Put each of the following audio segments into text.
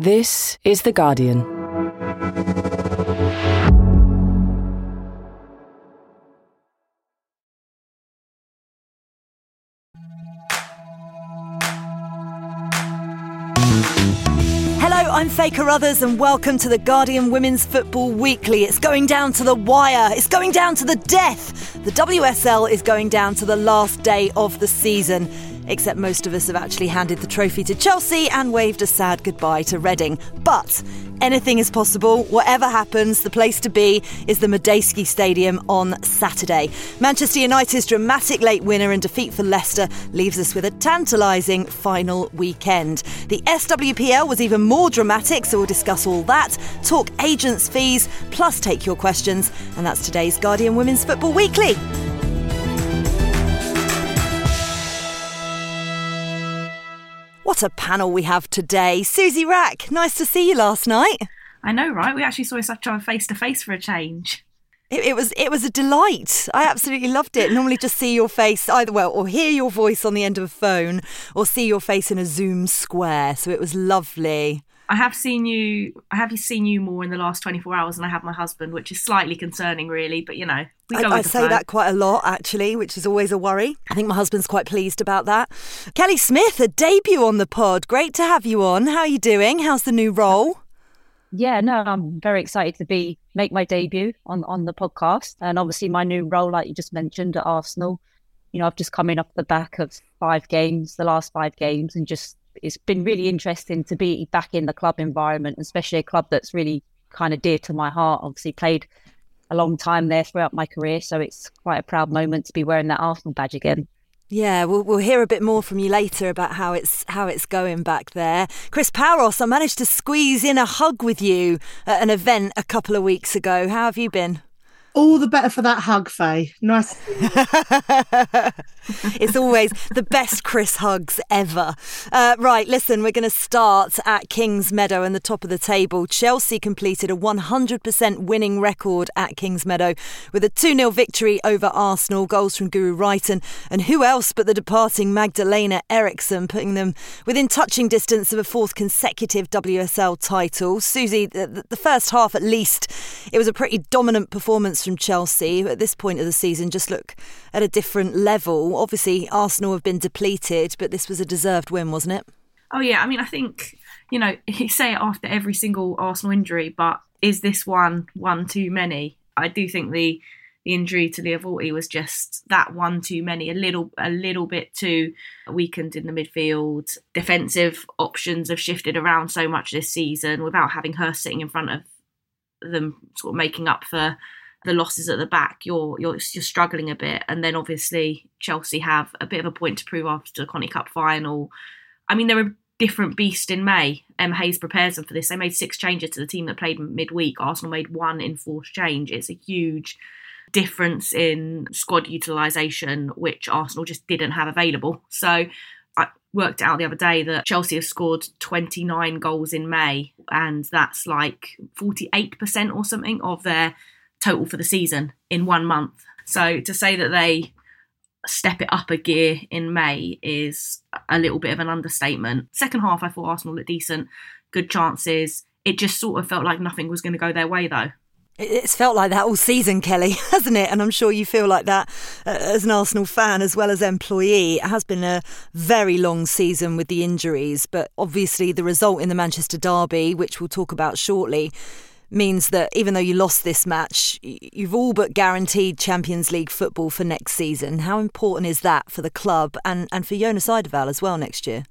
This is The Guardian. Hello, I'm Faye Carruthers, and welcome to the Guardian Women's Football Weekly. It's going down to the wire, it's going down to the death. The WSL is going down to the last day of the season except most of us have actually handed the trophy to Chelsea and waved a sad goodbye to Reading. But anything is possible. Whatever happens, the place to be is the Madejski Stadium on Saturday. Manchester United's dramatic late winner and defeat for Leicester leaves us with a tantalising final weekend. The SWPL was even more dramatic, so we'll discuss all that, talk agents' fees, plus take your questions. And that's today's Guardian Women's Football Weekly. What a panel we have today. Susie Wrack, nice to see you last night. I know, right? We actually saw such a face to face for a change. It, it, was it was a delight. I absolutely loved it. Normally, just see your face either well, or hear your voice on the end of a phone, or see your face in a Zoom square. So it was lovely. I have seen you. I have seen you more in the last twenty four hours than I have my husband, which is slightly concerning, really. But you know, I, I say flow. that quite a lot, actually, which is always a worry. I think my husband's quite pleased about that. Kelly Smith, a debut on the pod. Great to have you on. How are you doing? How's the new role? Yeah, no, I'm very excited to be make my debut on on the podcast, and obviously my new role, like you just mentioned, at Arsenal. You know, I've just come in off the back of five games, the last five games, and just it's been really mm-hmm. interesting to be back in the club environment, especially a club that's really kind of dear to my heart. Obviously, played a long time there throughout my career, so it's quite a proud moment to be wearing that Arsenal badge again. Yeah, we'll, we'll hear a bit more from you later about how it's how it's going back there. Chris Paouros, I managed to squeeze in a hug with you at an event a couple of weeks ago. How have you been? All the better for that hug, Faye. Nice. it's always the best Chris hugs ever. Uh, right, listen, we're going to start at Kings Meadow and the top of the table. Chelsea completed a 100% winning record at Kings Meadow with a 2 0 victory over Arsenal, goals from Guro Reiten, and who else but the departing Magdalena Eriksson, putting them within touching distance of a fourth consecutive WSL title. Susie, the, the first half at least, it was a pretty dominant performance from Chelsea at this point of the season just look at a different level. Obviously, Arsenal have been depleted, but this was a deserved win, wasn't it? Oh, yeah. I mean, I think, you know, you say it after every single Arsenal injury, but is this one one too many? I do think the the injury to Lia Wälti was just that one too many, a little a little bit too weakened in the midfield. Defensive options have shifted around so much this season without having her sitting in front of them sort of making up for the losses at the back, you're you're you're struggling a bit. And then obviously Chelsea have a bit of a point to prove after the Conti Cup final. I mean, they're a different beast in May. M Hayes prepares them for this. They made six changes to the team that played midweek. Arsenal made one enforced change. It's a huge difference in squad utilisation, which Arsenal just didn't have available. So I worked out the other day that Chelsea have scored 29 goals in May, and that's like 48% or something of their total for the season in one month. So to say that they step it up a gear in May is a little bit of an understatement. Second half, I thought Arsenal looked decent, good chances. It just sort of felt like nothing was going to go their way, though. It's felt like that all season, Kelly, hasn't it? And I'm sure you feel like that uh, as an Arsenal fan as well as employee. It has been a very long season with the injuries, but obviously the result in the Manchester Derby, which we'll talk about shortly, means that even though you lost this match, you've all but guaranteed Champions League football for next season. How important is that for the club and, and for Jonas Eidevall as well next year?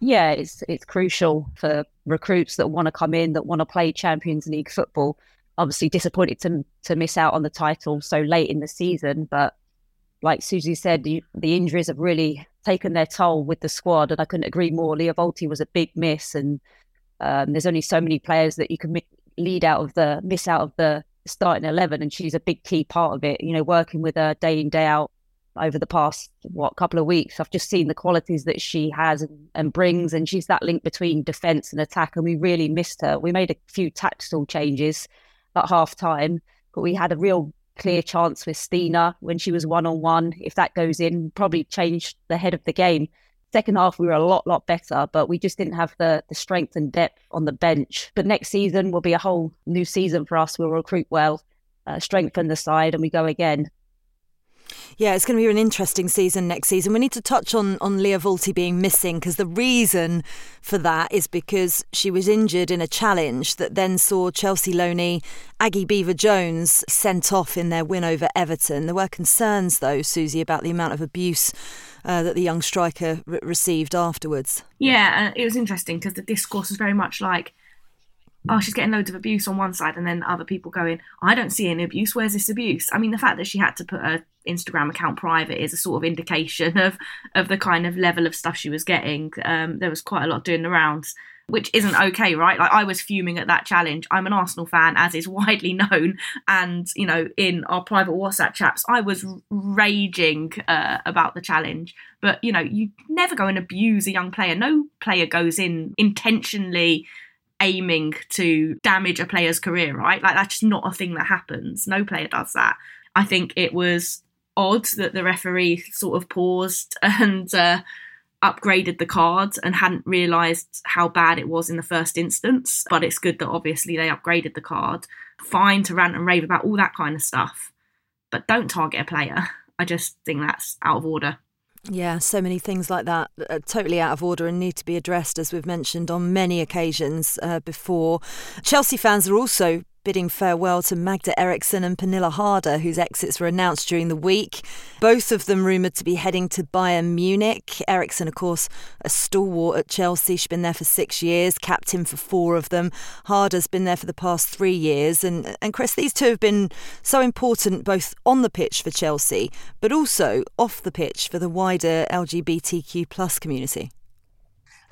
Yeah, it's it's crucial for recruits that want to come in, that want to play Champions League football. Obviously, disappointed to to miss out on the title so late in the season, but like Susie said, the, the injuries have really taken their toll with the squad, and I couldn't agree more. Lia Wälti was a big miss, and um, there's only so many players that you can lead out of the miss out of the starting 11 and she's a big key part of it you know working with her day in day out over the past what couple of weeks. I've just seen the qualities that she has and, and brings and she's that link between defense and attack and we really missed her. We made a few tactical changes at half time but we had a real clear chance with Stina when she was one on one. If that goes in probably changed the head of the game Second half, we were a lot, lot better, but we just didn't have the, the strength and depth on the bench. But next season will be a whole new season for us. We'll recruit well, uh, strengthen the side, and we go again. Yeah, it's going to be an interesting season next season. We need to touch on on Lia Wälti being missing because the reason for that is because she was injured in a challenge that then saw Chelsea loanee Aggie Beever-Jones sent off in their win over Everton. There were concerns though, Susie, about the amount of abuse uh, that the young striker re- received afterwards. Yeah, uh, it was interesting because the discourse was very much like oh, she's getting loads of abuse on one side, and then other people going, I don't see any abuse. Where's this abuse? I mean, the fact that she had to put her Instagram account private is a sort of indication of of the kind of level of stuff she was getting. Um, there was quite a lot doing the rounds. Which isn't okay, right? Like I was fuming at that challenge. I'm an Arsenal fan, as is widely known, and you know, in our private WhatsApp chats, I was raging uh, about the challenge. But you know, you never go and abuse a young player. No player goes in intentionally aiming to damage a player's career, right? Like that's just not a thing that happens. No player does that. I think it was odd that the referee sort of paused and uh, upgraded the card and hadn't realised how bad it was in the first instance. But it's good that obviously they upgraded the card. Fine to rant and rave about all that kind of stuff, but don't target a player. I just think that's out of order. Yeah, so many things like that are totally out of order and need to be addressed, as we've mentioned on many occasions uh, before. Chelsea fans are also bidding farewell to Magda Eriksson and Pernille Harder, whose exits were announced during the week. Both of them rumoured to be heading to Bayern Munich. Eriksson, of course, a stalwart at Chelsea. She's been there for six years, captain for four of them. Harder's been there for the past three years. And, and Chris, these two have been so important both on the pitch for Chelsea, but also off the pitch for the wider LGBTQ plus community.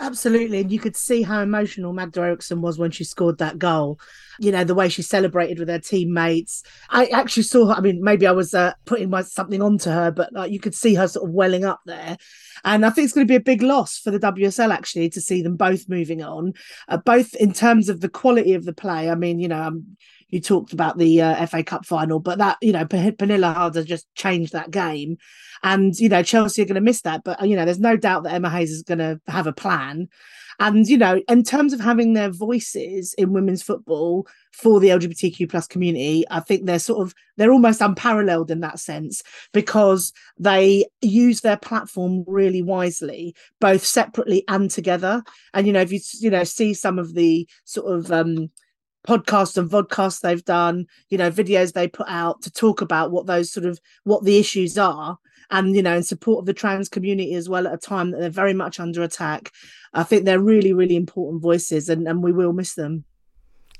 Absolutely. And you could see how emotional Magda Eriksson was when she scored that goal. You know, the way she celebrated with her teammates. I actually saw her. I mean, maybe I was uh, putting my, something onto her, but like, you could see her sort of welling up there. And I think it's going to be a big loss for the WSL actually to see them both moving on, uh, both in terms of the quality of the play. I mean, you know, um, you talked about the uh, FA Cup final, but that, you know, Pernille Harder just changed that game. And, you know, Chelsea are going to miss that. But, you know, there's no doubt that Emma Hayes is going to have a plan. And, you know, in terms of having their voices in women's football for the LGBTQ plus community, I think they're sort of, they're almost unparalleled in that sense because they use their platform really wisely, both separately and together. And, you know, if you, you know, see some of the sort of, um, podcasts and vodcasts they've done you know videos they put out to talk about what those sort of what the issues are and you know in support of the trans community as well at a time that they're very much under attack. I think they're really really important voices and, and we will miss them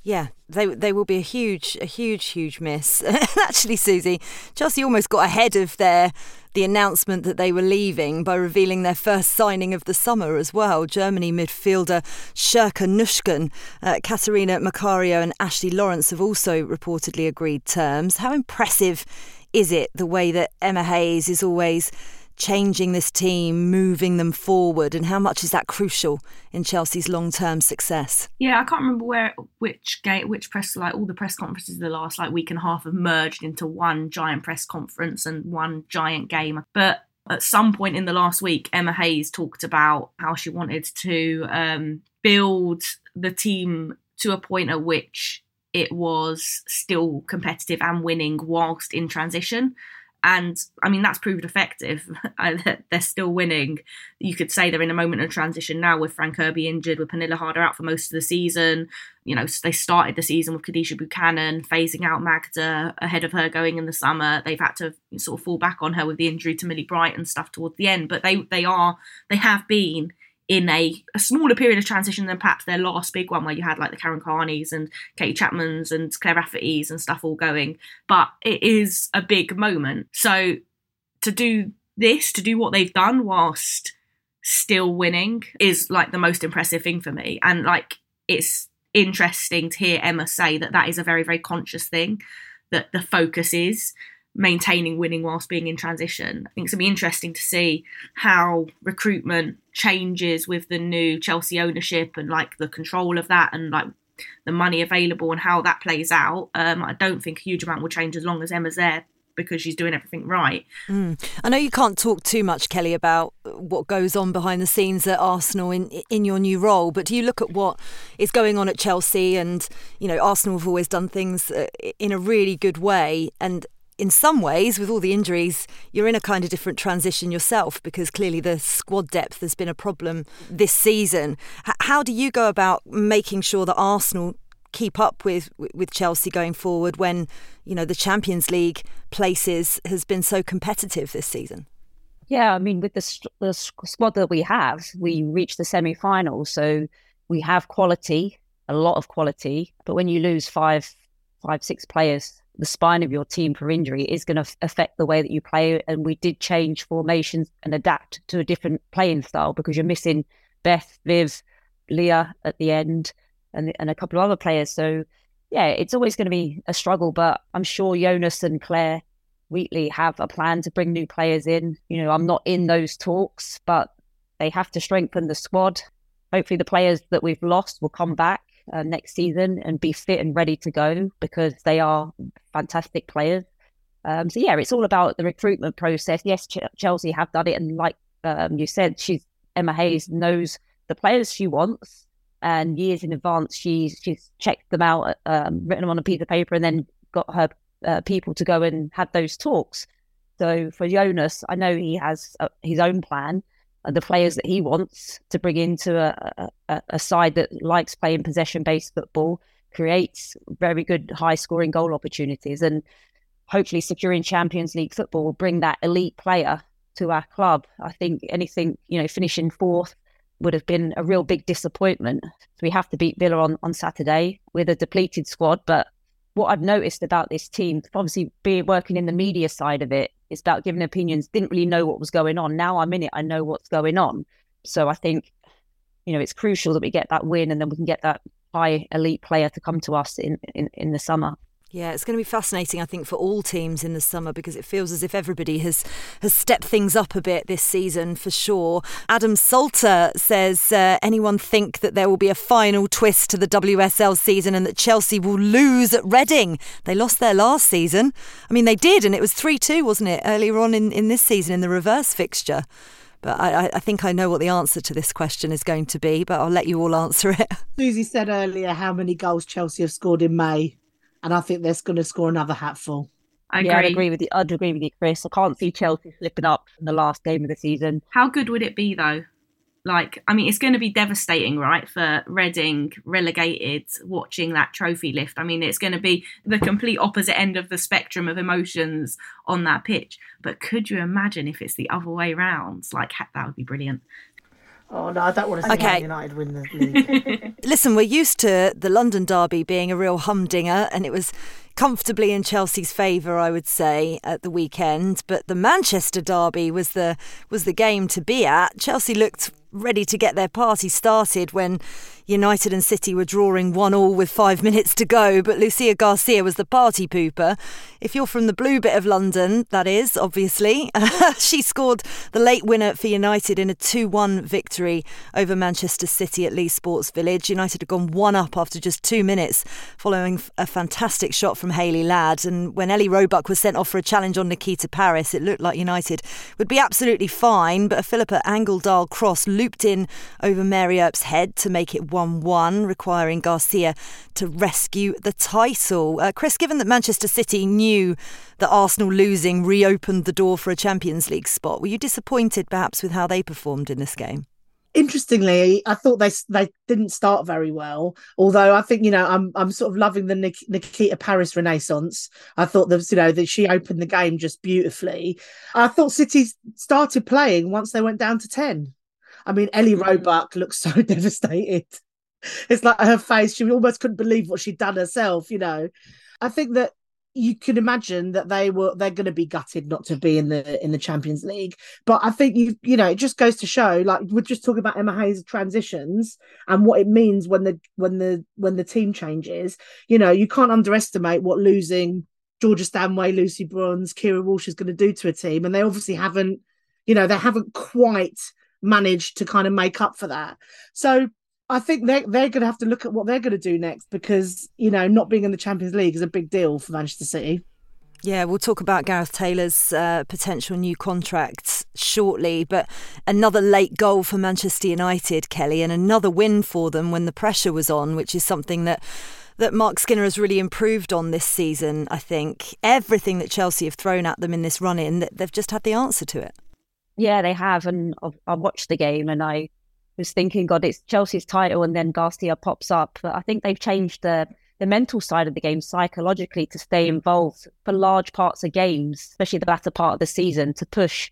yeah, they they will be a huge, a huge, huge miss. Actually, Susie, Chelsea almost got ahead of their the announcement that they were leaving by revealing their first signing of the summer as well. Germany midfielder Sjoeke Nüsken, uh, Catarina Macario, and Ashley Lawrence have also reportedly agreed terms. How impressive is it the way that Emma Hayes is always changing this team, moving them forward, and how much is that crucial in Chelsea's long-term success? Yeah, I can't remember where which gate which press like all the press conferences the last like week and a half have merged into one giant press conference and one giant game. But at some point in the last week, Emma Hayes talked about how she wanted to um, build the team to a point at which it was still competitive and winning whilst in transition. And I mean, that's proved effective. they're still winning. You could say they're in a moment of transition now with Fran Kirby injured, with Pernille Harder out for most of the season. You know, they started the season with Kadeisha Buchanan phasing out Magda ahead of her going in the summer. They've had to sort of fall back on her with the injury to Millie Bright and stuff towards the end. But they they are they have been in a, a smaller period of transition than perhaps their last big one, where you had like the Karen Carneys and Katie Chapmans and Claire Rafferty's and stuff all going. But it is a big moment. So to do this, to do what they've done whilst still winning, is like the most impressive thing for me. And like it's interesting to hear Emma say that that is a very, very conscious thing, that the focus is maintaining winning whilst being in transition. I think it's going to be interesting to see how recruitment changes with the new Chelsea ownership and like the control of that and like the money available and how that plays out. Um, I don't think a huge amount will change as long as Emma's there because she's doing everything right. Mm. I know you can't talk too much, Kelly, about what goes on behind the scenes at Arsenal in in your new role, but do you look at what is going on at Chelsea? And you know, Arsenal have always done things uh, in a really good way, and in some ways, with all the injuries, you're in a kind of different transition yourself because clearly the squad depth has been a problem this season. H- how do you go about making sure that Arsenal keep up with with Chelsea going forward when you know the Champions League places has been so competitive this season? Yeah, I mean, with the, the squad that we have, we reached the semi-final, so we have quality, a lot of quality. But when you lose five, five, six players, the spine of your team for injury is going to affect the way that you play. And we did change formations and adapt to a different playing style because you're missing Beth, Viv, Leah at the end and and a couple of other players. So yeah, it's always going to be a struggle, but I'm sure Jonas and Clare Wheatley have a plan to bring new players in. You know, I'm not in those talks, but they have to strengthen the squad. Hopefully, the players that we've lost will come back uh, next season and be fit and ready to go because they are fantastic players. Um, so yeah, it's all about the recruitment process. Yes, Ch- Chelsea have done it, and like um, you said, she's Emma Hayes knows the players she wants and years in advance she's she's checked them out, um, written them on a piece of paper, and then got her uh, people to go and had those talks. So for Jonas, I know he has uh, his own plan, the players that he wants to bring into a, a, a side that likes playing possession-based football, creates very good high-scoring goal opportunities, and hopefully securing Champions League football will bring that elite player to our club. I think anything, you know, finishing fourth would have been a real big disappointment. So we have to beat Villa on, on Saturday with a depleted squad. But what I've noticed about this team, obviously being working in the media side of it, is about giving opinions, didn't really know what was going on. Now I'm in it, I know what's going on. So I think, you know, it's crucial that we get that win and then we can get that high elite player to come to us in, in, in the summer. Yeah, it's going to be fascinating, I think, for all teams in the summer because it feels as if everybody has has stepped things up a bit this season for sure. Adam Salter says, uh, "Anyone think that there will be a final twist to the WSL season and that Chelsea will lose at Reading? They lost their last season. I mean, they did, and it was three two, wasn't it, earlier on in, in this season in the reverse fixture." But I, I, think I know what the answer to this question is going to be, but I'll let you all answer it. Susie said earlier how many goals Chelsea have scored in May and I think they're going to score another hatful. I agree. Yeah, I'd agree with you. I'd agree with you, Chris. I can't see Chelsea slipping up in the last game of the season. How good would it be though? Like, I mean, it's going to be devastating, right, for Reading relegated watching that trophy lift. I mean, it's going to be the complete opposite end of the spectrum of emotions on that pitch. But could you imagine if it's the other way round? Like, that would be brilliant. Oh no, I don't want to see okay. United win the league. Listen, we're used to the London derby being a real humdinger, and it was comfortably in Chelsea's favour, I would say, at the weekend. But the Manchester derby was the was the game to be at. Chelsea looked ready to get their party started when United and City were drawing one all with five minutes to go, but Lucia Garcia was the party pooper. If you're from the blue bit of London, that is, obviously, she scored the late winner for United in a 2 1 victory over Manchester City at Leigh Sports Village. United had gone one up after just two minutes following a fantastic shot from Hayley Ladd. And when Ellie Roebuck was sent off for a challenge on Nikita Parris, it looked like United would be absolutely fine, but a Filippa Angeldahl cross looped in over Mary Earps' head to make it 1 1 1, requiring Garcia to rescue the title. Uh, Chris, given that Manchester City knew that Arsenal losing reopened the door for a Champions League spot, were you disappointed perhaps with how they performed in this game? interestingly, I thought they they didn't start very well. Although I think you know I'm I'm sort of loving the Nik- Nikita Parris renaissance. I thought that you know that she opened the game just beautifully. I thought City started playing once they went down to ten. I mean, Ellie. Roebuck looks so devastated. It's like her face she almost couldn't believe what she'd done herself you know? I think that you can imagine that they were they're going to be gutted not to be in the in the champions league. But i think you you know it just goes to show like we're just talking about emma hayes transitions and what it means when the when the when the team changes. You know you can't underestimate what losing georgia stanway lucy bronze Keira walsh is going to do to a team. And they obviously haven't you know they haven't quite managed to kind of make up for that so I think they're, they're going to have to look at what they're going to do next because, you know, not being in the Champions League is a big deal for Manchester City. Yeah, we'll talk about Gareth Taylor's uh, potential new contract shortly, but another late goal for Manchester United, Kelly, and another win for them when the pressure was on, which is something that that Marc Skinner has really improved on this season. I think everything that Chelsea have thrown at them in this run-in, they've just had the answer to it. Yeah, they have, and I watched the game and I was thinking, God, it's Chelsea's title, and then Garcia pops up. But I think they've changed the the mental side of the game psychologically to stay involved for large parts of games, especially the latter part of the season, to push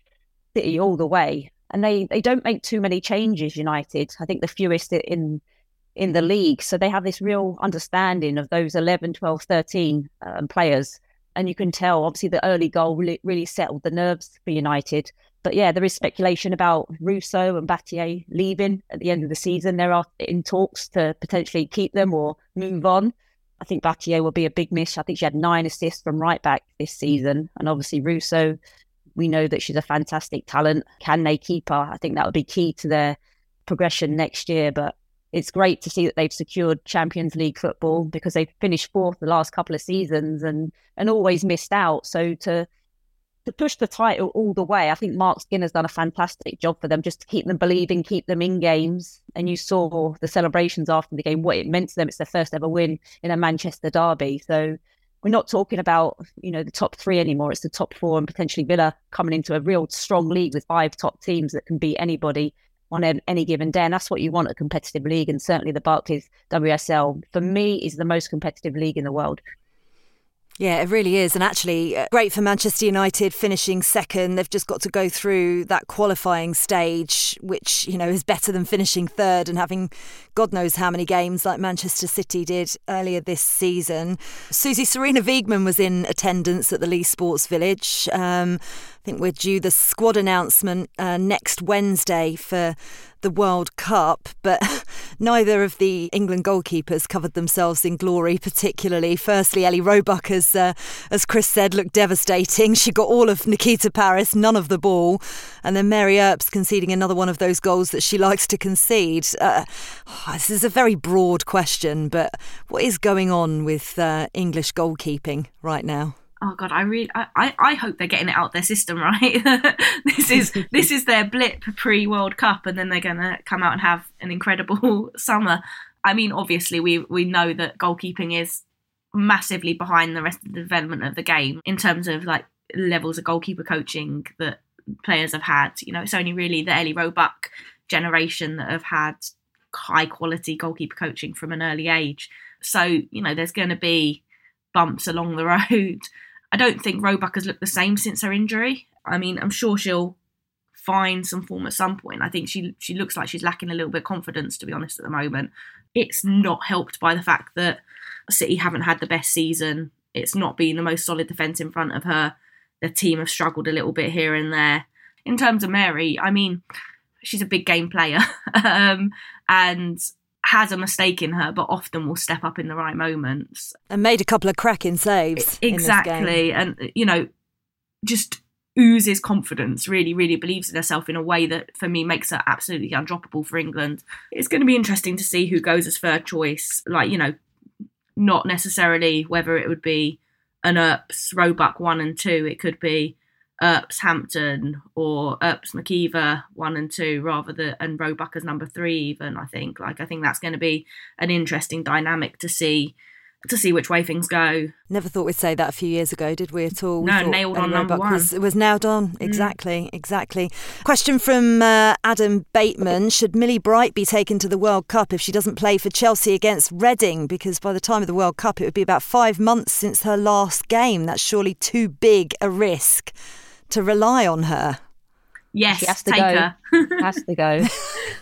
City all the way. And they, they don't make too many changes, United. I think the fewest in in the league. So they have this real understanding of those 11, 12, 13 um, players. And you can tell, obviously, the early goal really, really settled the nerves for United. But yeah, there is speculation about Russo and Batlle leaving at the end of the season. There are in talks to potentially keep them or move on. I think Batlle will be a big miss. I think she had nine assists from right back this season. And obviously, Russo, we know that she's a fantastic talent. Can they keep her? I think that would be key to their progression next year. But it's great to see that they've secured Champions League football because they've finished fourth the last couple of seasons and and always missed out. So to to push the title all the way. I think Marc Skinner's done a fantastic job for them just to keep them believing, keep them in games. And you saw the celebrations after the game, what it meant to them. It's their first ever win in a Manchester derby. So we're not talking about, you know, the top three anymore. It's the top four and potentially Villa coming into a real strong league with five top teams that can beat anybody on any given day. And that's what you want a competitive league. And certainly the Barclays WSL, for me, is the most competitive league in the world. Yeah, it really is. And actually, uh, great for Manchester United finishing second. They've just got to go through that qualifying stage, which, you know, is better than finishing third and having God knows how many games like Manchester City did earlier this season. Susie Sarina Wiegman was in attendance at the Leigh Sports Village. Um, think we're due the squad announcement uh, next Wednesday for the World Cup, but neither of the England goalkeepers covered themselves in glory particularly. Firstly, Ellie Roebuck, as, uh, as Chris said, looked devastating. She got all of Nikita Parris, none of the ball. And then Mary Earps conceding another one of those goals that she likes to concede. Uh, oh, this is a very broad question, but what is going on with uh, English goalkeeping right now? Oh god i really I, I hope they're getting it out their system right? This is this is their blip pre world cup and then they're gonna come out and have an incredible summer. I mean obviously we we know that goalkeeping is massively behind the rest of the development of the game in terms of like levels of goalkeeper coaching that players have had. You know it's only really the ellie roebuck generation that have had high quality goalkeeper coaching from an early age. So you know there's going to be bumps along the road I don't think Roebuck has looked the same since her injury. I mean, I'm sure she'll find some form at some point. I think she she looks like she's lacking a little bit of confidence, to be honest, at the moment. It's not helped by the fact that City haven't had the best season. It's not been the most solid defence in front of her. The team have struggled a little bit here and there. In terms of Mary, I mean, she's a big game player. um, and has a mistake in her, but often will step up in the right moments. And made a couple of cracking saves. Exactly. And, you know, just oozes confidence, really, really believes in herself in a way that for me makes her absolutely undroppable for England. It's going to be interesting to see who goes as third choice. Like, you know, not necessarily whether it would be an Earps, Roebuck one and two. It could be Earps Hampton or Earps MacIver one and two rather than and Roebuck as number three even I think like I think that's going to be an interesting dynamic to see to see which way things go. Never thought we'd say that a few years ago, did we at all? We no, nailed on number one. Was, was nailed on, mm. exactly, mm. exactly. Question from uh, Adam Bateman Should Millie Bright be taken to the World Cup if she doesn't play for Chelsea against Reading? Because by the time of the World Cup, it would be about five months since her last game. That's surely too big a risk to rely on her. Yes, she has to go. Has to go.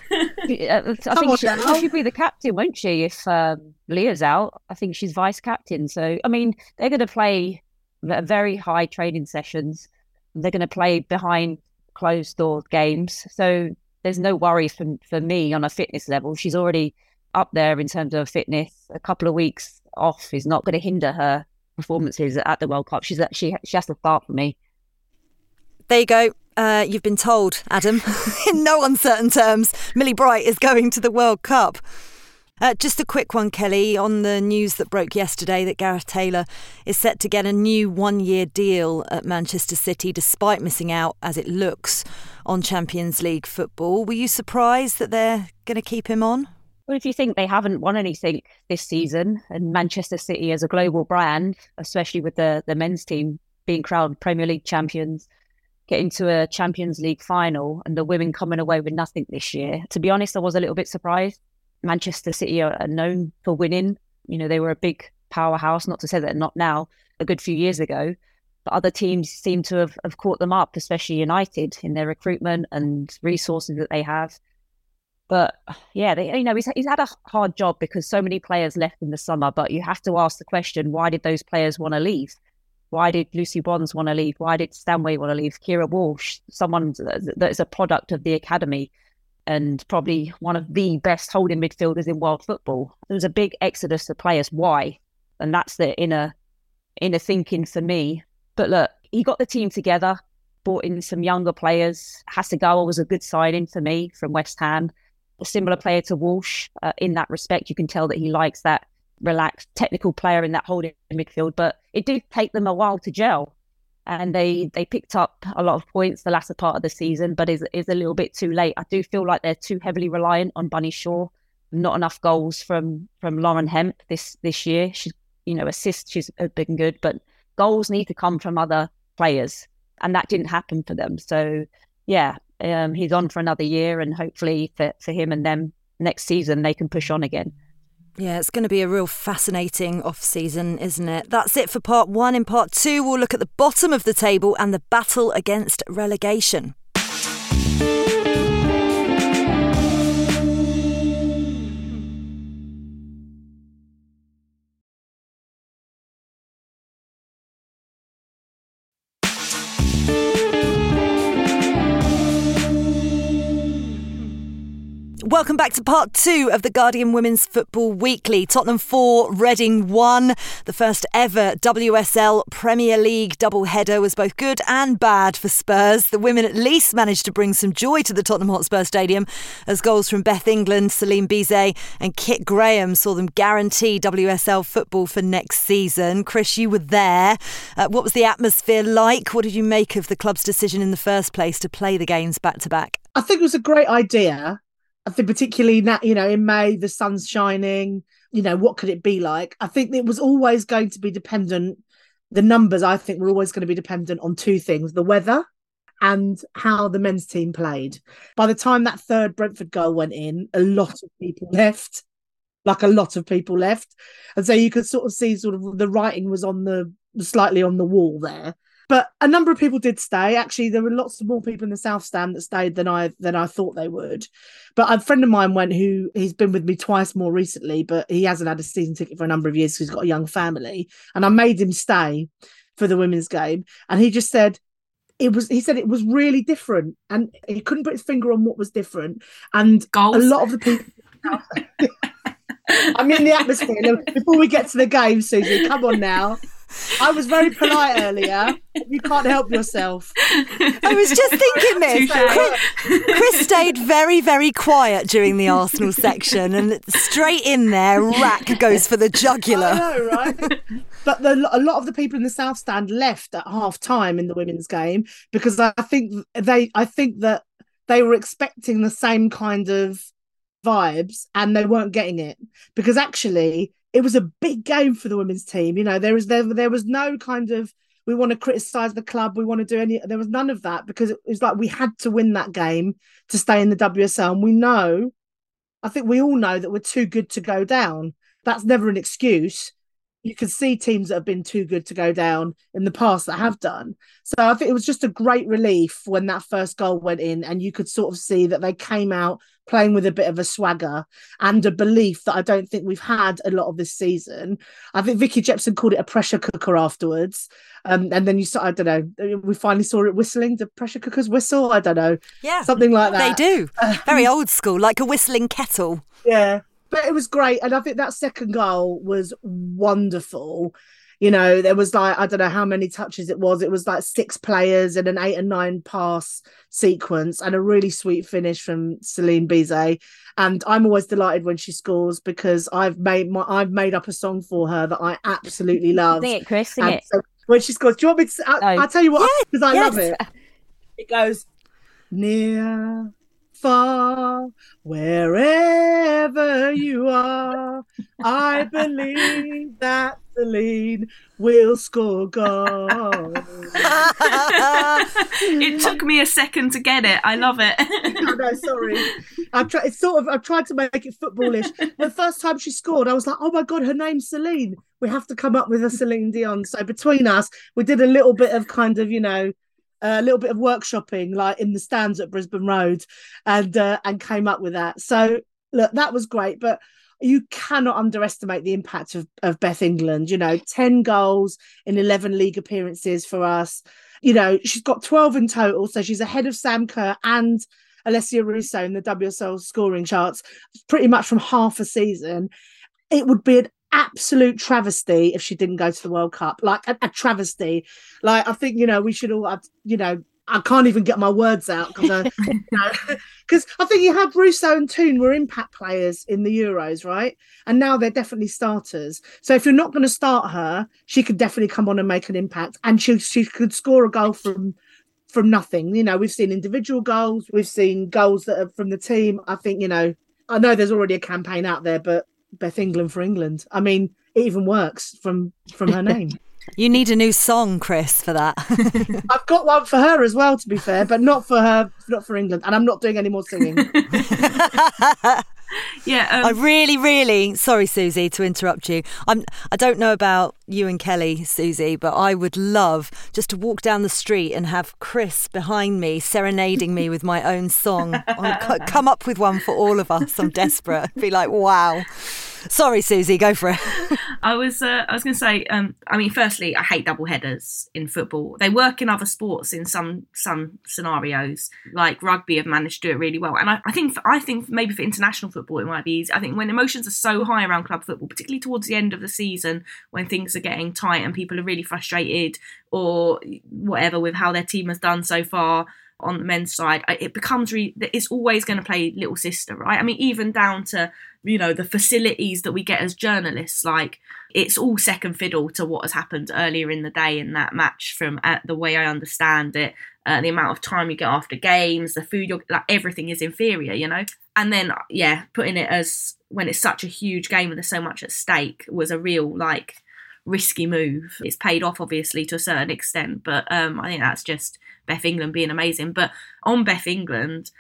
I think she, she should be the captain, won't she? If um, Leah's out, I think she's vice captain. So, I mean, they're going to play very high training sessions. They're going to play behind closed door games. So, there's no worries for, for me on a fitness level. She's already up there in terms of fitness. A couple of weeks off is not going to hinder her performances at the World Cup. She's actually she has to start for me. There you go. Uh, you've been told, Adam, in no uncertain terms, Millie Bright is going to the World Cup. Uh, just a quick one, Kelly, on the news that broke yesterday that Gareth Taylor is set to get a new one year deal at Manchester City despite missing out, as it looks, on Champions League football. Were you surprised that they're going to keep him on? Well, if you think they haven't won anything this season, and Manchester City as a global brand, especially with the, the men's team being crowned Premier League champions, getting to a Champions League final, and the women coming away with nothing this year, to be honest, I was a little bit surprised. Manchester City are, known for winning. You know, they were a big powerhouse, not to say that not now, a good few years ago. But other teams seem to have, have caught them up, especially United in their recruitment and resources that they have. But yeah, they, you know, he's, he's had a hard job because so many players left in the summer. But you have to ask the question why did those players want to leave? Why did Lucy Bronze want to leave? Why did Stanway want to leave? Keira Walsh, someone that's a product of the academy and probably one of the best holding midfielders in world football. There was a big exodus of players. Why? And that's the inner inner thinking for me. But look, he got the team together, brought in some younger players. Hasegawa was a good signing for me from West Ham. A similar player to Walsh uh, in that respect. You can tell that he likes that relaxed technical player in that holding midfield. But it did take them a while to gel and they they picked up a lot of points the latter part of the season, but is is a little bit too late. I do feel like they're too heavily reliant on Bunny Shaw. Not enough goals from from Lauren Hemp this this year. She's you know assists she's been good, but goals need to come from other players, and that didn't happen for them. So yeah, um, he's on for another year, and hopefully for for him and them next season they can push on again. Yeah, it's going to be a real fascinating off season, isn't it? That's it for part one. In part two, we'll look at the bottom of the table and the battle against relegation. Welcome back to part two of the Guardian Women's Football Weekly. Tottenham 4, Reading 1. The first ever WSL Premier League double header was both good and bad for Spurs. The women at least managed to bring some joy to the Tottenham Hotspur Stadium as goals from Beth England, Celine Bizet, and Kit Graham saw them guarantee WSL football for next season. Chris, you were there. Uh, what was the atmosphere like? What did you make of the club's decision in the first place to play the games back to back? I think it was a great idea. I think particularly now, you know, in May, the sun's shining. You know, what could it be like? I think it was always going to be dependent. The numbers, I think, were always going to be dependent on two things: the weather and how the men's team played. By the time that third Brentford goal went in, a lot of people left. Like a lot of people left, and so you could sort of see sort of the writing was on the slightly on the wall there. But a number of people did stay. Actually, there were lots of more people in the South Stand that stayed than I than I thought they would. But a friend of mine went who he's been with me twice more recently, but he hasn't had a season ticket for a number of years because he's got a young family. And I made him stay for the women's game, and he just said it was. He said it was really different, and he couldn't put his finger on what was different. And Goals. a lot of the people. I'm in the atmosphere. Before we get to the game, Susie, come on now. I was very polite earlier. You can't help yourself. I was just thinking this. Chris, Chris, stayed very, very quiet during the Arsenal section, and straight in there, Wrack goes for the jugular. I know, right? But the, a lot of the people in the South Stand left at half time in the women's game because I think they, I think that they were expecting the same kind of vibes and they weren't getting it because actually it was a big game for the women's team. You know, there was there there was no kind of we want to criticize the club, we want to do any. There was none of that because it was like we had to win that game to stay in the WSL, and we know, I think we all know that we're too good to go down. That's never an excuse. You can see teams that have been too good to go down in the past that have done. So I think it was just a great relief when that first goal went in, and you could sort of see that they came out playing with a bit of a swagger and a belief that I don't think we've had a lot of this season. I think Vicky Jepson called it a pressure cooker afterwards. Um, and then you saw, I don't know, we finally saw it whistling. The pressure cookers whistle? I don't know. Yeah. Something like that. They do. Very old school, like a whistling kettle. Yeah. But it was great. And I think that second goal was wonderful. You know, there was like, I don't know how many touches it was. It was like six players and an eight and nine pass sequence and a really sweet finish from Celine Bizet. And I'm always delighted when she scores because I've made my I've made up a song for her that I absolutely love. Sing it, Chris. Sing And it. so when she scores, do you want me to? I, No. I'll tell you what, because I yes. love it. It goes near, far, wherever you are. I believe that Celine will score goals. it took me a second to get it. I love it. oh, no, sorry. I've tried. It's sort of. I've tried to make it footballish. the first time she scored, I was like, "Oh my god, her name's Celine. We have to come up with a Celine Dion." So between us, we did a little bit of kind of, you know, a little bit of workshopping, like in the stands at Brisbane Road, and uh, and came up with that. So look, that was great, but. You cannot underestimate the impact of, of Beth England. You know, 10 goals in 11 league appearances for us. You know, she's got 12 in total. So she's ahead of Sam Kerr and Alessia Russo in the WSL scoring charts pretty much from half a season. It would be an absolute travesty if she didn't go to the World Cup. Like a, a travesty. Like I think you know we should all, you know. I can't even get my words out because because uh, I think you had Russo and Toone were impact players in the Euros, right? And now they're definitely starters. So if you're not going to start her, she could definitely come on and make an impact, and she she could score a goal from from nothing. You know, we've seen individual goals, we've seen goals that are from the team. I think, you know, I know there's already a campaign out there, but Beth England for England. I mean, it even works from from her name. You need a new song, Chris, for that. I've got one for her as well, to be fair, but not for her, not for England. And I'm not doing any more singing. yeah. I Um, really, really sorry, Susie, to interrupt you. I'm I don't know about you and Kelly, Susie, but I would love just to walk down the street and have Chris behind me serenading me with my own song. I'll co- come up with one for all of us. I'm desperate. Be like, wow. Sorry, Susie, go for it. I was uh, I was going to say. Um, I mean, firstly, I hate double headers in football. They work in other sports in some some scenarios. Like rugby have managed to do it really well, and I, I think I think maybe for international football it might be easy. I think when emotions are so high around club football, particularly towards the end of the season when things are getting tight and people are really frustrated or whatever with how their team has done so far on the men's side, it becomes re- it's always going to play little sister, right? I mean, even down to you know the facilities that we get as journalists, like it's all second fiddle to what has happened earlier in the day in that match. From uh, the way I understand it, uh, the amount of time you get after games, the food, you're, like everything is inferior, you know. And then yeah, putting it as when it's such a huge game and there's so much at stake was a real like risky move. It's paid off obviously to a certain extent, but um, I think that's just Beth England being amazing. But on Beth England,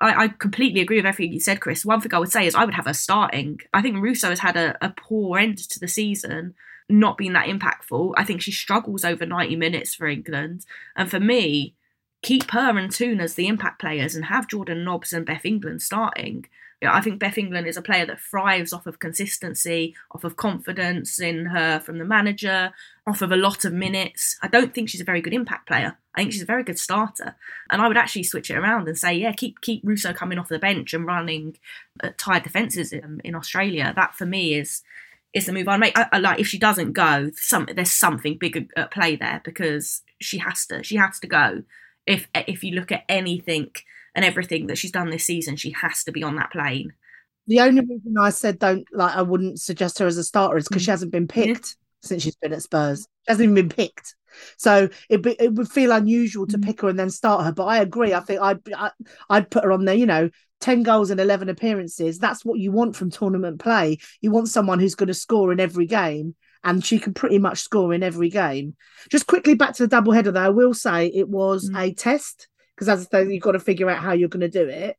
I, I completely agree with everything you said, Chris. One thing I would say is I would have her starting. I think Russo has had a, a poor end to the season, not being that impactful. I think she struggles over 90 minutes for England. And for me, keep her and Toone as the impact players and have Jordan Nobbs and Beth England starting. Yeah, I think Beth England is a player that thrives off of consistency, off of confidence in her from the manager, off of a lot of minutes. I don't think she's a very good impact player. I think she's a very good starter. And I would actually switch it around and say, yeah, keep keep Russo coming off the bench and running uh, tired defences in, in Australia. That for me is is the move I'd make. I, I, like if she doesn't go, some there's something big at play there because she has to. She has to go. If if you look at anything and everything that she's done this season, she has to be on that plane. the only reason I said don't like I wouldn't suggest her as a starter is because she hasn't been picked since she's been at Spurs. She hasn't even been picked. So it be, it would feel unusual to pick her and then start her. But I agree. I think I'd I, I'd put her on there. You know, ten goals and eleven appearances. That's what you want from tournament play. You want someone who's going to score in every game, and she can pretty much score in every game. Just quickly back to the double header, though. I will say it was Mm. a test because as I say, you've got to figure out how you're going to do it.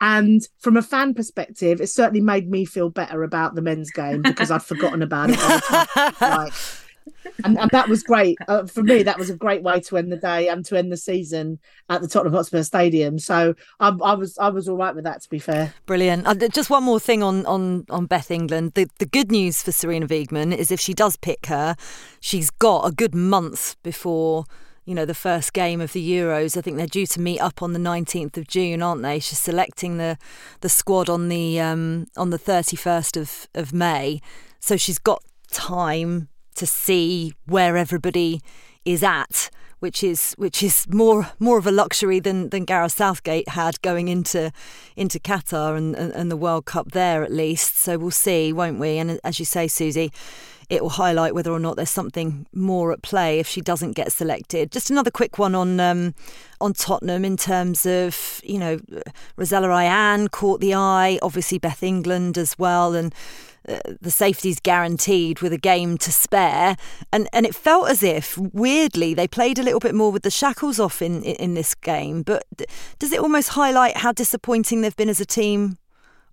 And from a fan perspective, it certainly made me feel better about the men's game because I'd forgotten about it. by the time like, and, and that was great uh, for me. That was a great way to end the day and to end the season at the Tottenham Hotspur Stadium. So I, I was I was all right with that. To be fair, Brilliant. Uh, just one more thing on, on, on Beth England. The, the good news for Sarina Wiegman is if she does pick her, she's got a good month before you know the first game of the Euros. I think they're due to meet up on the 19th of June, aren't they? She's selecting the the squad on the um, on the 31st of, of May, so she's got time to see where everybody is at which is which is more more of a luxury than than Gareth Southgate had going into into Qatar and, and, and the World Cup there at least. So we'll see, won't we? And as you say, Susie, it will highlight whether or not there's something more at play if she doesn't get selected. Just another quick one on um, on Tottenham in terms of you know Rosella Ayane caught the eye, obviously Beth England as well, and uh, the safety's guaranteed with a game to spare, and and it felt as if weirdly they played a little bit more with the shackles off in in this game. But does it almost highlight how disappointing they've been as a team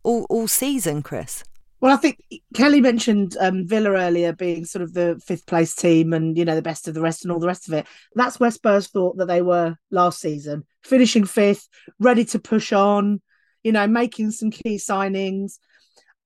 all all season, Chris? Well, I think Kelly mentioned um, Villa earlier being sort of the fifth place team and you know the best of the rest and all the rest of it. That's where Spurs thought that they were last season, finishing fifth, ready to push on, you know, making some key signings.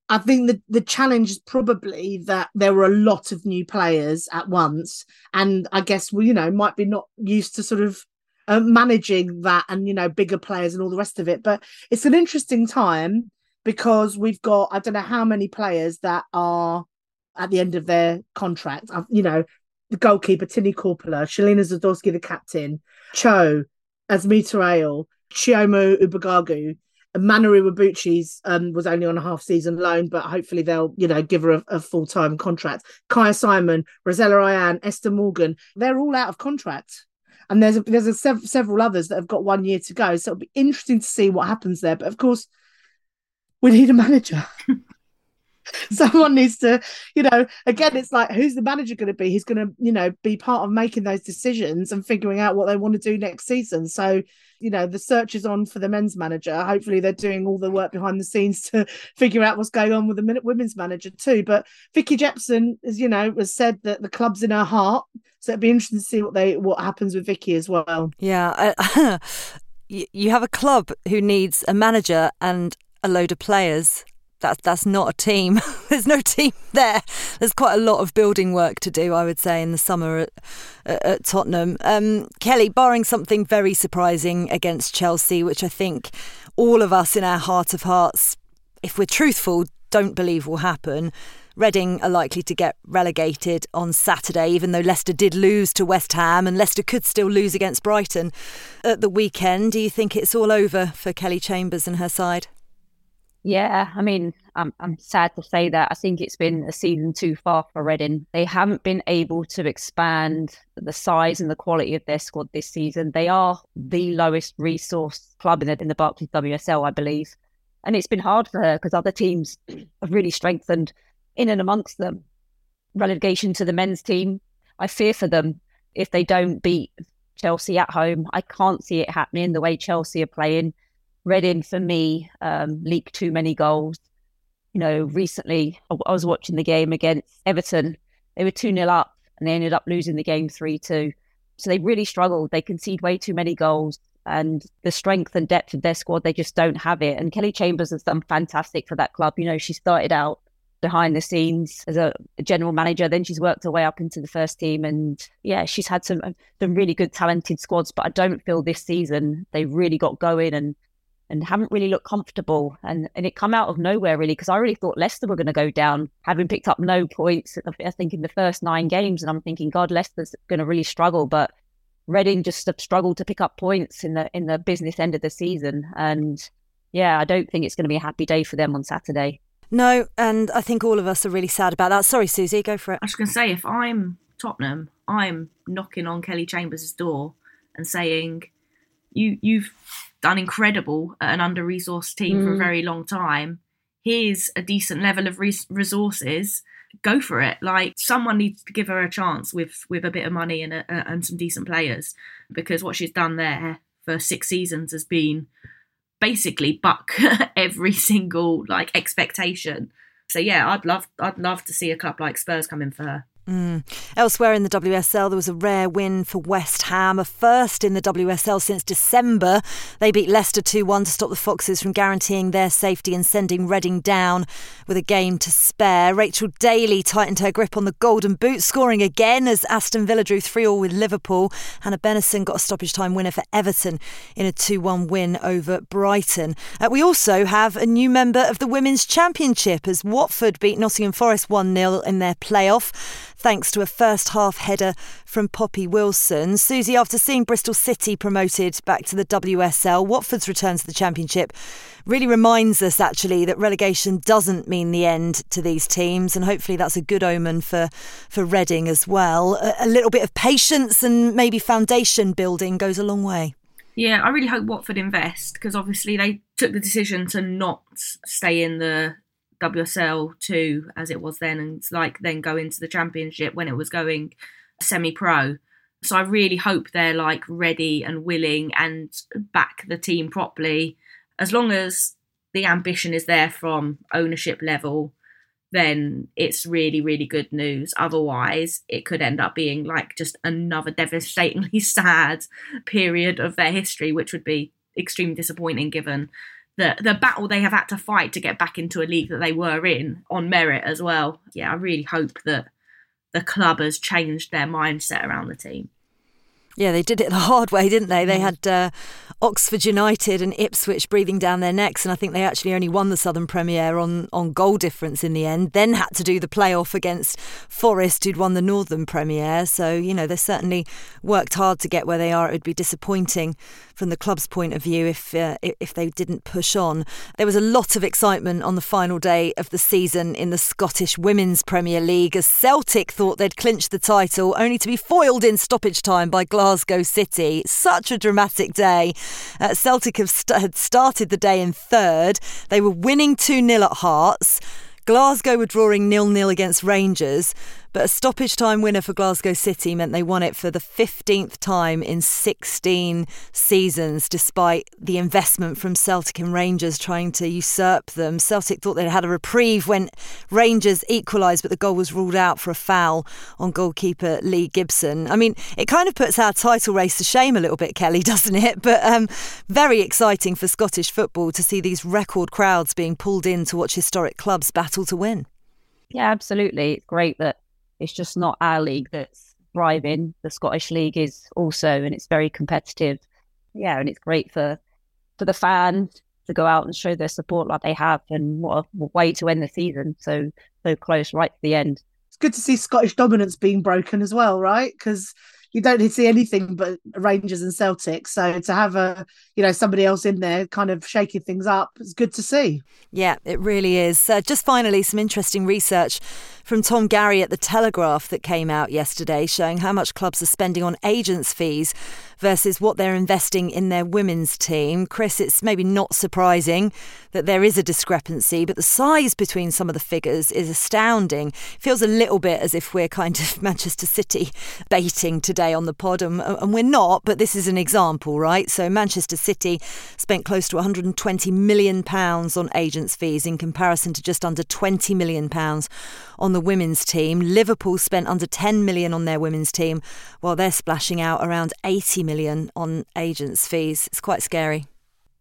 I think the, the challenge is probably that there were a lot of new players at once. And I guess we, you know, might be not used to sort of uh, managing that and, you know, bigger players and all the rest of it. But it's an interesting time because we've got, I don't know how many players that are at the end of their contract. You know, the goalkeeper, Tinja Korpela, Shelina Zadorsky, the captain, Cho, Asmita Ale, Chioma Ubogagu, Mana Iwabuchi's um, was only on a half season loan, but hopefully they'll, you know, give her a, a full time contract. Kyah Simon, Rosella Ayane, Esther Morgan, they're all out of contract. And there's a, there's a sev- several others that have got one year to go. So it'll be interesting to see what happens there. But of course, we need a manager. someone needs to you know again it's like who's the manager going to be? He's going to you know be part of making those decisions and figuring out what they want to do next season. So you know the search is on for the men's manager. Hopefully they're doing all the work behind the scenes to figure out what's going on with the women's manager too. But vicky jepson as you know has said that the club's in her heart. So it'd be interesting to see what they what happens with vicky as well. Yeah I, you have a club who needs a manager and a load of players that's that's not a team. There's no team there. There's quite a lot of building work to do, I would say, in the summer at, at Tottenham. Um, Kelly, barring something very surprising against Chelsea, which I think all of us in our heart of hearts, if we're truthful, don't believe will happen. Reading are likely to get relegated on Saturday, even though Leicester did lose to West Ham and Leicester could still lose against Brighton at the weekend. Do you think it's all over for Kelly Chambers and her side? Yeah, I mean, I'm I'm sad to say that. I think it's been a season too far for Reading. They haven't been able to expand the size and the quality of their squad this season. They are the lowest resource club in the in the Barclays WSL, I believe, and it's been hard for her because other teams have really strengthened in and amongst them. Relegation to the men's team, I fear for them if they don't beat Chelsea at home. I can't see it happening the way Chelsea are playing Reading for me um, leaked too many goals. You know, recently I was watching the game against Everton. They were 2 0 up and they ended up losing the game 3 2. So they really struggled. They concede way too many goals and the strength and depth of their squad, they just don't have it. And Kelly Chambers has done fantastic for that club. You know, she started out behind the scenes as a, general manager. Then she's worked her way up into the first team, and yeah, she's had some some really good, talented squads. But I don't feel this season they really got going and and haven't really looked comfortable. And and it come out of nowhere really because I really thought Leicester were going to go down, having picked up no points. I think in the first nine games, and I'm thinking, God, Leicester's going to really struggle. But Reading just struggled to pick up points in the in the business end of the season, and yeah, I don't think it's going to be a happy day for them on Saturday. No, and I think all of us are really sad about that. Sorry, Susie, go for it. I was going to say, if I'm Tottenham, I'm knocking on Kelly Chambers' door and saying, "You, you've done incredible at an under resourced team mm. for a mm. very long time. Here's a decent level of res- resources. Go for it. Like someone needs to give her a chance with with a bit of money and a, and some decent players because what she's done there for six seasons has been basically buck every single like expectation. So yeah, I'd love I'd love to see a club like Spurs come in for her. Mm. Elsewhere in the WSL, there was a rare win for West Ham, a first in the WSL since December. They beat Leicester 2 1 to stop the Foxes from guaranteeing their safety and sending Reading down with a game to spare. Rachel Daly tightened her grip on the Golden Boot, scoring again as Aston Villa drew 3 all with Liverpool. Hannah Bennison got a stoppage time winner for Everton in a 2 1 win over Brighton. Uh, we also have a new member of the Women's Championship as Watford beat Nottingham Forest 1 0 in their playoff. Thanks to a first half header from Poppy Wilson. Susie, after seeing Bristol City promoted back to the WSL, Watford's return to the Championship really reminds us actually that relegation doesn't mean the end to these teams, and hopefully that's a good omen for for Reading as well. A, a little bit of patience and maybe foundation building goes a long way. Yeah, I really hope Watford invest because obviously they took the decision to not stay in the WSL two as it was then, and like then go into the Championship when it was going semi-pro. So I really hope they're like ready and willing and back the team properly. As long as the ambition is there from ownership level, then it's really, really good news. Otherwise, it could end up being like just another devastatingly sad period of their history, which would be extremely disappointing given the the battle they have had to fight to get back into a league that they were in on merit as well. Yeah, I really hope that the club has changed their mindset around the team. Yeah, they did it the hard way, didn't they? They mm. had uh, Oxford United and Ipswich breathing down their necks, and I think they actually only won the Southern Premier on, on goal difference in the end. Then had to do the playoff against Forest, who'd won the Northern Premier. So, you know, they certainly worked hard to get where they are. It would be disappointing from the club's point of view if uh, if they didn't push on. There was a lot of excitement on the final day of the season in the Scottish Women's Premier League as Celtic thought they'd clinched the title, only to be foiled in stoppage time by Glasgow City. Such a dramatic day. Uh, Celtic have st- had started the day in third. They were winning 2 0 at Hearts. Glasgow were drawing nil nil against Rangers, but a stoppage time winner for Glasgow City meant they won it for the 15th time in 16 seasons, despite the investment from Celtic and Rangers trying to usurp them. Celtic thought they'd had a reprieve when Rangers equalised, but the goal was ruled out for a foul on goalkeeper Lee Gibson. I mean, it kind of puts our title race to shame a little bit, Kelly, doesn't it? But um, very exciting for Scottish football to see these record crowds being pulled in to watch historic clubs battle to win. Yeah, absolutely. It's great that it's just not our league that's thriving. The Scottish League is also, and it's very competitive. Yeah, and it's great for for the fans to go out and show their support like they have, and what a way to end the season. So so close, right to the end. It's good to see Scottish dominance being broken as well, right? Because you don't see anything but Rangers and Celtic. So to have a you know somebody else in there, kind of shaking things up, it's good to see. Yeah, it really is. Uh, just finally, some interesting research from Tom Garry at The Telegraph that came out yesterday showing how much clubs are spending on agents' fees versus what they're investing in their women's team. Chris, it's maybe not surprising that there is a discrepancy, but the size between some of the figures is astounding. It feels a little bit as if we're kind of Manchester City baiting today on the pod, and, and we're not, but this is an example, right? So Manchester City spent close to 120 million pounds on agents' fees in comparison to just under 20 million pounds on the women's team. Liverpool spent under 10 million on their women's team, while they're splashing out around 80 million on agents' fees. It's quite scary.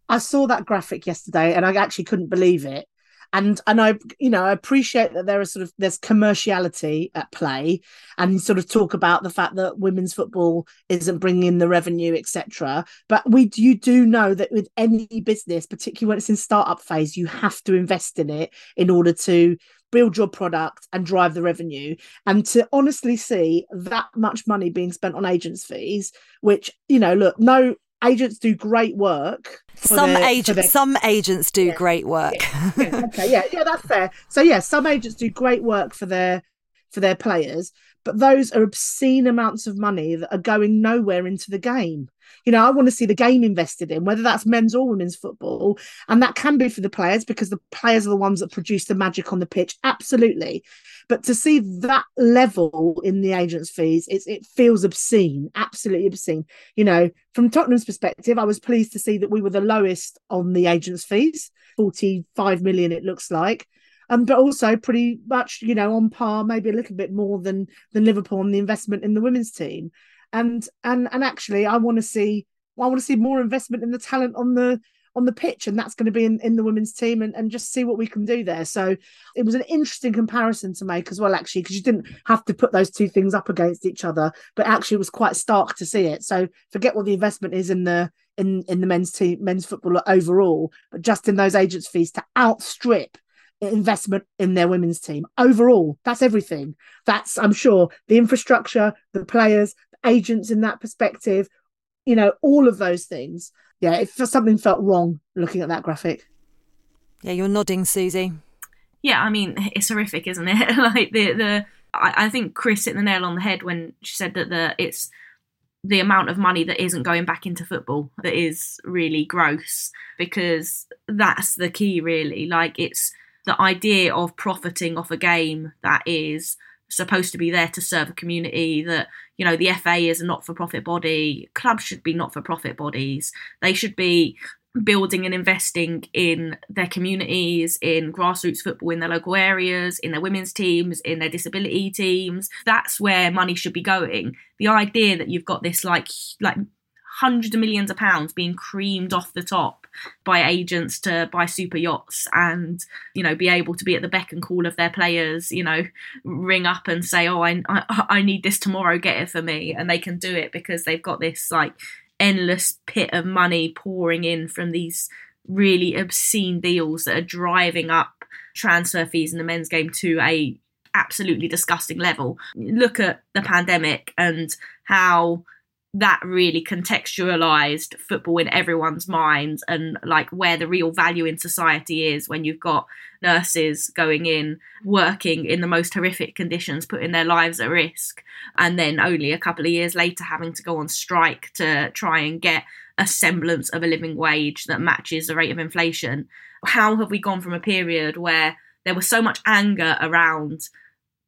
I saw that graphic yesterday and I actually couldn't believe it and and I you know I appreciate that there is sort of there's commerciality at play and sort of talk about the fact that women's football isn't bringing in the revenue etc but we you do know that with any business particularly when it's in startup phase you have to invest in it in order to build your product and drive the revenue and to honestly see that much money being spent on agents fees which you know look no agents do great work. Some their, agents, their... some agents do yeah. great work. Yeah. yeah. Okay, yeah, yeah, that's fair. So yeah, some agents do great work for their for their players, but those are obscene amounts of money that are going nowhere into the game. You know, I want to see the game invested in, whether that's men's or women's football. And that can be for the players because the players are the ones that produce the magic on the pitch. Absolutely. But to see that level in the agents' fees, it feels obscene, absolutely obscene. You know, from Tottenham's perspective, I was pleased to see that we were the lowest on the agents' fees, 45 million, it looks like. Um, but also pretty much, you know, on par, maybe a little bit more than than Liverpool on the investment in the women's team. And and and actually, I want to see I want to see more investment in the talent on the on the pitch, and that's going to be in, in the women's team, and, and just see what we can do there. So it was an interesting comparison to make as well, actually, because you didn't have to put those two things up against each other, but actually it was quite stark to see it. So forget what the investment is in the in in the men's team, men's football overall, but just in those agents' fees to outstrip investment in their women's team overall. That's everything. That's, I'm sure, the infrastructure, the players, agents in that perspective, you know, all of those things. Yeah, if something felt wrong looking at that graphic. Yeah, you're nodding, Susie. Yeah, I mean, it's horrific, isn't it? like the the I, I think Chris hit the nail on the head when she said that the it's the amount of money that isn't going back into football that is really gross because that's the key really like it's the idea of profiting off a game that is supposed to be there to serve a community that you know the FA is a not-for-profit body clubs should be not-for-profit bodies they should be building and investing in their communities, in grassroots football in their local areas, in their women's teams, in their disability teams. That's where money should be going. The idea that you've got this like like hundreds of millions of pounds being creamed off the top by agents to buy super yachts and you know be able to be at the beck and call of their players you know ring up and say oh I, I i need this tomorrow get it for me and they can do it because they've got this like endless pit of money pouring in from these really obscene deals that are driving up transfer fees in the men's game to a absolutely disgusting level. Look at the pandemic and how that really contextualized football in everyone's minds and like where the real value in society is when you've got nurses going in working in the most horrific conditions putting their lives at risk and then only a couple of years later having to go on strike to try and get a semblance of a living wage that matches the rate of inflation. How have we gone from a period where there was so much anger around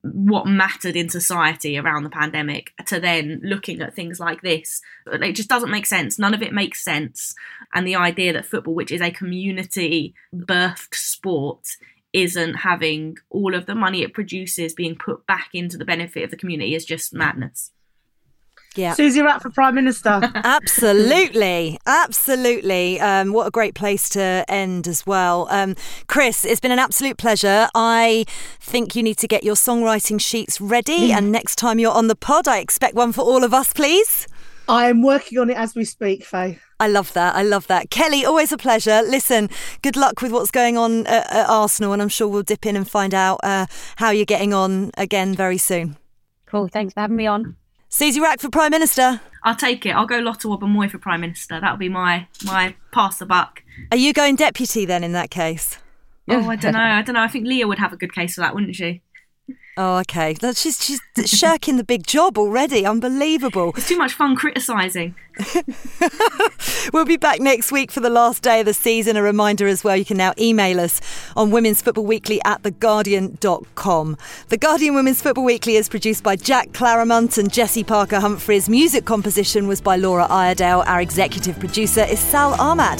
what mattered in society around the pandemic to then looking at things like this. It just doesn't make sense. None of it makes sense. And the idea that football, which is a community birthed sport, isn't having all of the money it produces being put back into the benefit of the community is just madness. Yeah. Susie Wrack for Prime Minister. absolutely. Absolutely. Um, what a great place to end as well. Um, Chris, it's been an absolute pleasure. I think you need to get your songwriting sheets ready. and next time you're on the pod, I expect one for all of us, please. I am working on it as we speak, Faye. I love that. I love that. Kelly, always a pleasure. Listen, good luck with what's going on at, at Arsenal, and I'm sure we'll dip in and find out uh, how you're getting on again very soon. Cool. Thanks for having me on. Susie Wrack for Prime Minister. I'll take it. I'll go Lotte Wubben-Moy for Prime Minister. That'll be my my pass the buck. Are you going deputy then in that case? Oh, I don't know. I don't know. I think Leah would have a good case for that, wouldn't she? Oh, okay. She's she's shirking the big job already. Unbelievable. It's too much fun criticising. we'll be back next week for the last day of the season. A reminder as well, you can now email us on Women's Football Weekly at theguardian.com. The Guardian Women's Football Weekly is produced by Jack Claremont and Jesse Parker Humphreys. Music composition was by Laura Iredale. Our executive producer is Sal Ahmad.